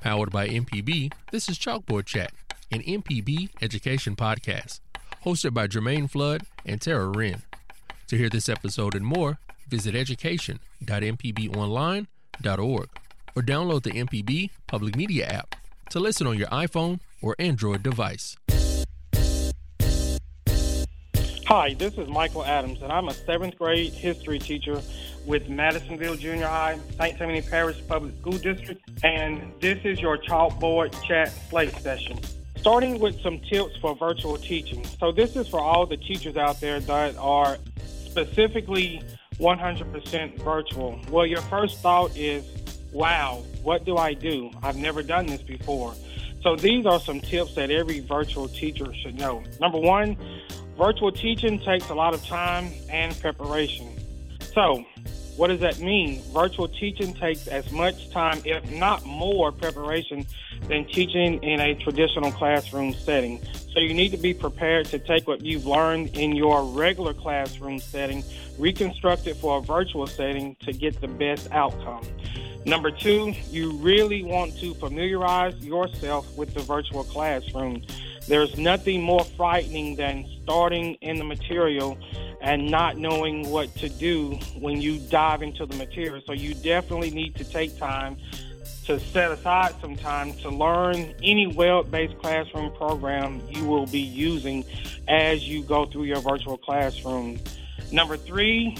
Powered by MPB, this is Chalkboard Chat, an MPB education podcast, hosted by Jermaine Flood and Tara Wren. To hear this episode and more, visit education.mpbonline.org or download the MPB Public Media app to listen on your iPhone or Android device. Hi, this is Michael Adams, and I'm a seventh grade history teacher with Madisonville Junior High, St. Tammany Parish Public School District, and this is your chalkboard chat slate session. Starting with some tips for virtual teaching. So, this is for all the teachers out there that are specifically 100% virtual. Well, your first thought is, wow, what do I do? I've never done this before. So, these are some tips that every virtual teacher should know. Number one, virtual teaching takes a lot of time and preparation. So, what does that mean? Virtual teaching takes as much time, if not more, preparation than teaching in a traditional classroom setting. So you need to be prepared to take what you've learned in your regular classroom setting, reconstruct it for a virtual setting to get the best outcome. Number two, you really want to familiarize yourself with the virtual classroom. There's nothing more frightening than starting in the material and not knowing what to do when you dive into the material. So you definitely need to take time to set aside some time to learn any web-based classroom program you will be using as you go through your virtual classroom. Number three,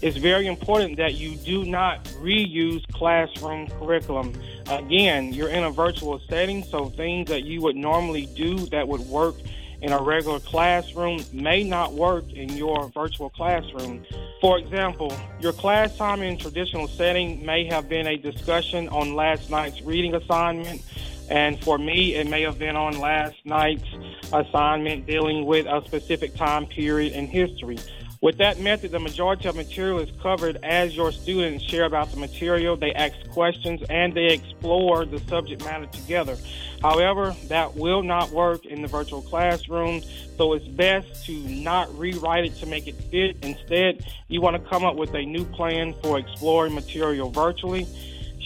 it's very important that you do not reuse classroom curriculum. Again, you're in a virtual setting, so things that you would normally do that would work in a regular classroom may not work in your virtual classroom. For example, your class time in traditional setting may have been a discussion on last night's reading assignment. And for me, it may have been on last night's assignment dealing with a specific time period in history. With that method, the majority of material is covered as your students share about the material, they ask questions, and they explore the subject matter together. However, that will not work in the virtual classroom, so it's best to not rewrite it to make it fit. Instead, you want to come up with a new plan for exploring material virtually,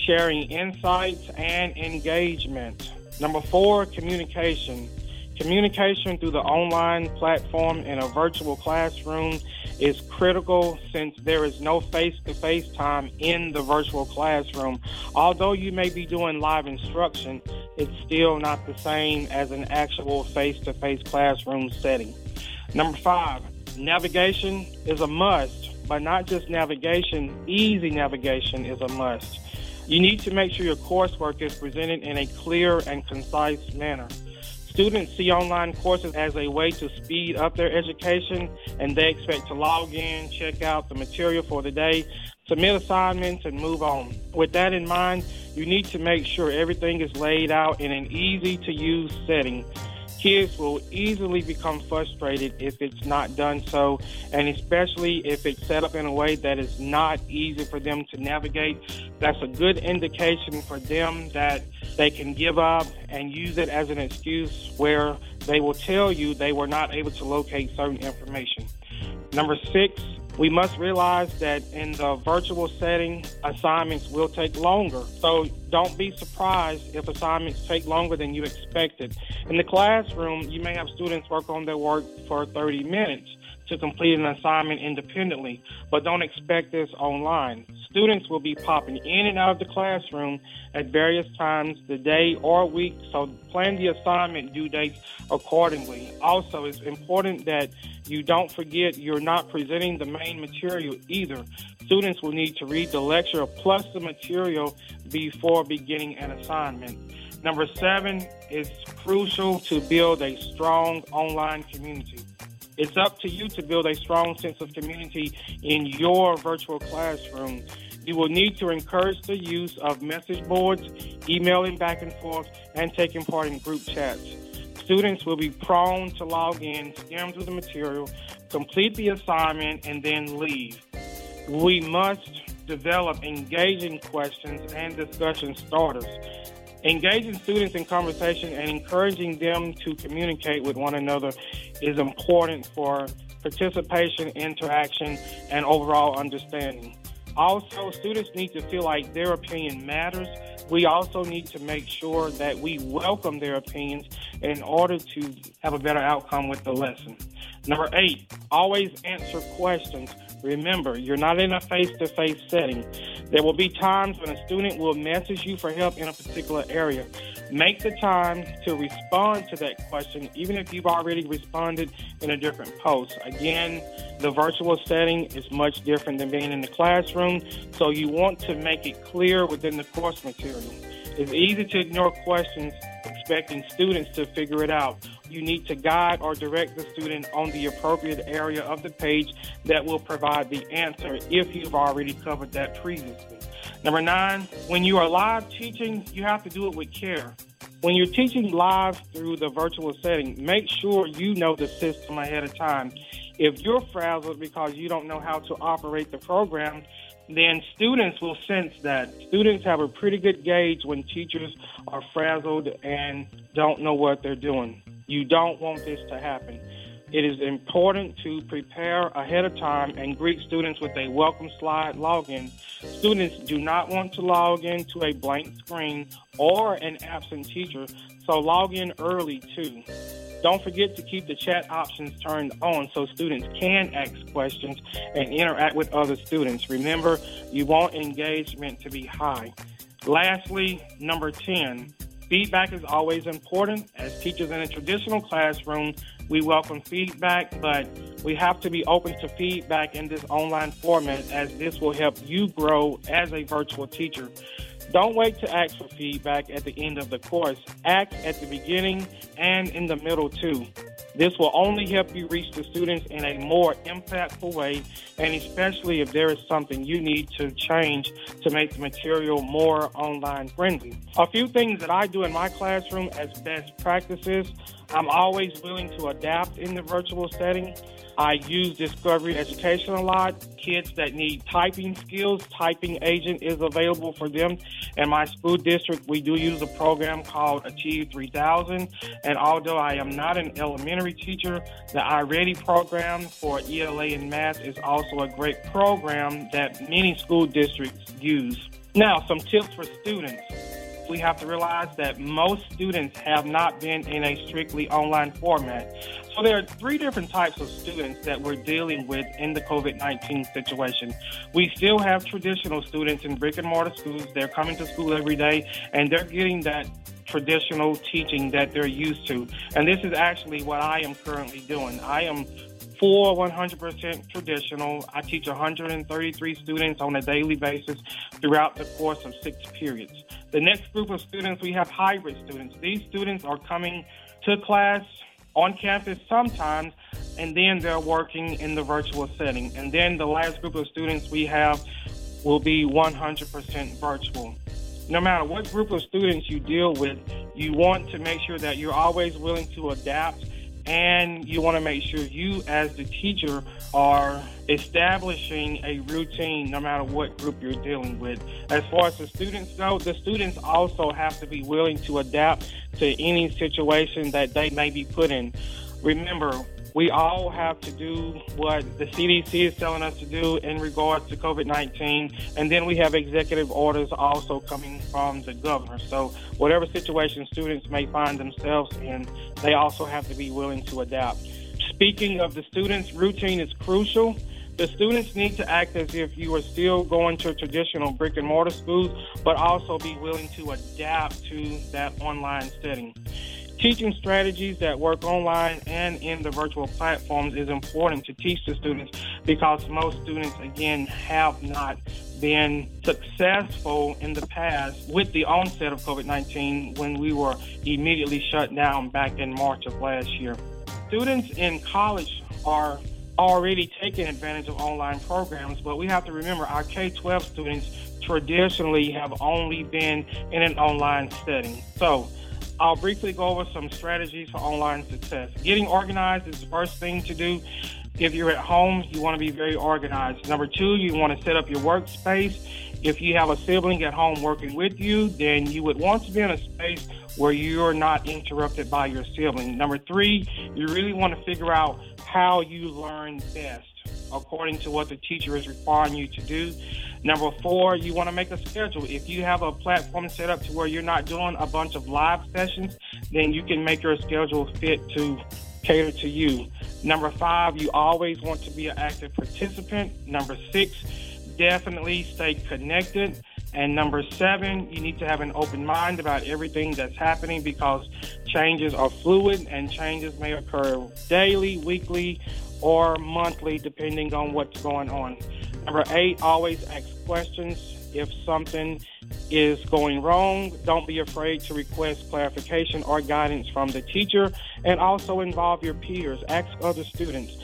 sharing insights, and engagement. Number four, communication. Communication through the online platform in a virtual classroom is critical since there is no face to face time in the virtual classroom. Although you may be doing live instruction, it's still not the same as an actual face to face classroom setting. Number five, navigation is a must, but not just navigation, easy navigation is a must. You need to make sure your coursework is presented in a clear and concise manner. Students see online courses as a way to speed up their education, and they expect to log in, check out the material for the day, submit assignments, and move on. With that in mind, you need to make sure everything is laid out in an easy to use setting. Kids will easily become frustrated if it's not done so, and especially if it's set up in a way that is not easy for them to navigate. That's a good indication for them that they can give up and use it as an excuse where they will tell you they were not able to locate certain information. Number six, we must realize that in the virtual setting, assignments will take longer. So don't be surprised if assignments take longer than you expected. In the classroom, you may have students work on their work for 30 minutes to complete an assignment independently, but don't expect this online. Students will be popping in and out of the classroom at various times the day or week, so plan the assignment due dates accordingly. Also, it's important that you don't forget you're not presenting the main material either. Students will need to read the lecture plus the material before beginning an assignment. Number seven is crucial to build a strong online community. It's up to you to build a strong sense of community in your virtual classroom. You will need to encourage the use of message boards, emailing back and forth, and taking part in group chats. Students will be prone to log in, skim through the material, complete the assignment, and then leave. We must develop engaging questions and discussion starters. Engaging students in conversation and encouraging them to communicate with one another is important for participation, interaction, and overall understanding. Also, students need to feel like their opinion matters. we also need to make sure that we welcome their opinions in order to have a better outcome with the lesson. Number eight, always answer questions. Remember, you're not in a face to face setting. There will be times when a student will message you for help in a particular area. Make the time to respond to that question, even if you've already responded in a different post. Again, the virtual setting is much different than being in the classroom, so you want to make it clear within the course material. It's easy to ignore questions expecting students to figure it out. You need to guide or direct the student on the appropriate area of the page that will provide the answer if you've already covered that previously. Number nine, when you are live teaching, you have to do it with care. When you're teaching live through the virtual setting, make sure you know the system ahead of time. If you're frazzled because you don't know how to operate the program, then students will sense that. Students have a pretty good gauge when teachers are frazzled and don't know what they're doing. You don't want this to happen. It is important to prepare ahead of time and greet students with a welcome slide login. Students do not want to log in to a blank screen or an absent teacher, so log in early too. Don't forget to keep the chat options turned on so students can ask questions and interact with other students. Remember, you want engagement to be high. Lastly, number 10, feedback is always important. As teachers in a traditional classroom, we welcome feedback, but we have to be open to feedback in this online format as this will help you grow as a virtual teacher. Don't wait to ask for feedback at the end of the course. Ask at the beginning and in the middle too. This will only help you reach the students in a more impactful way, and especially if there is something you need to change to make the material more online friendly. A few things that I do in my classroom as best practices I'm always willing to adapt in the virtual setting. I use Discovery Education a lot. Kids that need typing skills, Typing Agent is available for them. In my school district, we do use a program called Achieve 3000. And although I am not an elementary teacher, the iReady program for ELA and math is also a great program that many school districts use. Now, some tips for students we have to realize that most students have not been in a strictly online format. So there are three different types of students that we're dealing with in the COVID 19 situation. We still have traditional students in brick and mortar schools. They're coming to school every day and they're getting that traditional teaching that they're used to. And this is actually what I am currently doing. I am for 100% traditional. I teach 133 students on a daily basis throughout the course of six periods. The next group of students, we have hybrid students. These students are coming to class on campus sometimes, and then they're working in the virtual setting. And then the last group of students we have will be 100% virtual. No matter what group of students you deal with, you want to make sure that you're always willing to adapt and you want to make sure you, as the teacher, are establishing a routine no matter what group you're dealing with. As far as the students go, the students also have to be willing to adapt to any situation that they may be put in. Remember, we all have to do what the CDC is telling us to do in regards to COVID 19. And then we have executive orders also coming from the governor. So, whatever situation students may find themselves in, they also have to be willing to adapt. Speaking of the students, routine is crucial. The students need to act as if you are still going to traditional brick and mortar schools, but also be willing to adapt to that online setting. Teaching strategies that work online and in the virtual platforms is important to teach the students because most students, again, have not been successful in the past with the onset of COVID 19 when we were immediately shut down back in March of last year. Students in college are already taking advantage of online programs, but we have to remember our K 12 students traditionally have only been in an online setting. So, I'll briefly go over some strategies for online success. Getting organized is the first thing to do. If you're at home, you want to be very organized. Number two, you want to set up your workspace. If you have a sibling at home working with you, then you would want to be in a space where you're not interrupted by your sibling. Number three, you really want to figure out how you learn best according to what the teacher is requiring you to do. Number four, you want to make a schedule. If you have a platform set up to where you're not doing a bunch of live sessions, then you can make your schedule fit to cater to you. Number five, you always want to be an active participant. Number six, definitely stay connected. And number seven, you need to have an open mind about everything that's happening because changes are fluid and changes may occur daily, weekly, or monthly, depending on what's going on. Number eight, always ask questions. If something is going wrong, don't be afraid to request clarification or guidance from the teacher and also involve your peers. Ask other students.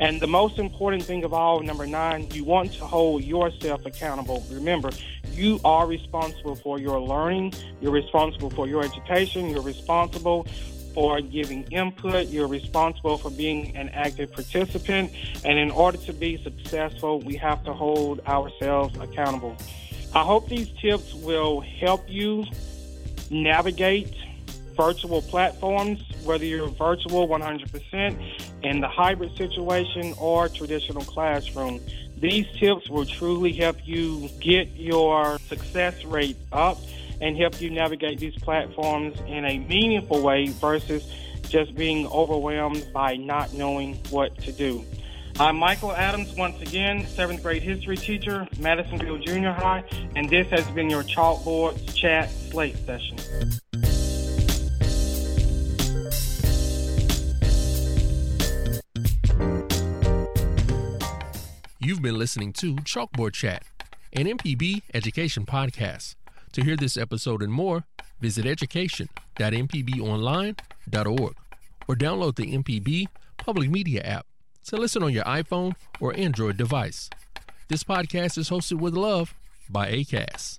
And the most important thing of all, number nine, you want to hold yourself accountable. Remember, you are responsible for your learning, you're responsible for your education, you're responsible for giving input, you're responsible for being an active participant. And in order to be successful, we have to hold ourselves accountable. I hope these tips will help you navigate virtual platforms, whether you're virtual 100% in the hybrid situation or traditional classroom. These tips will truly help you get your success rate up and help you navigate these platforms in a meaningful way versus just being overwhelmed by not knowing what to do. I'm Michael Adams, once again, seventh grade history teacher, Madisonville Junior High, and this has been your Chalkboard Chat Slate session. You've been listening to Chalkboard Chat, an MPB education podcast. To hear this episode and more, visit education.mpbonline.org or download the MPB Public Media app to listen on your iPhone or Android device. This podcast is hosted with love by ACAST.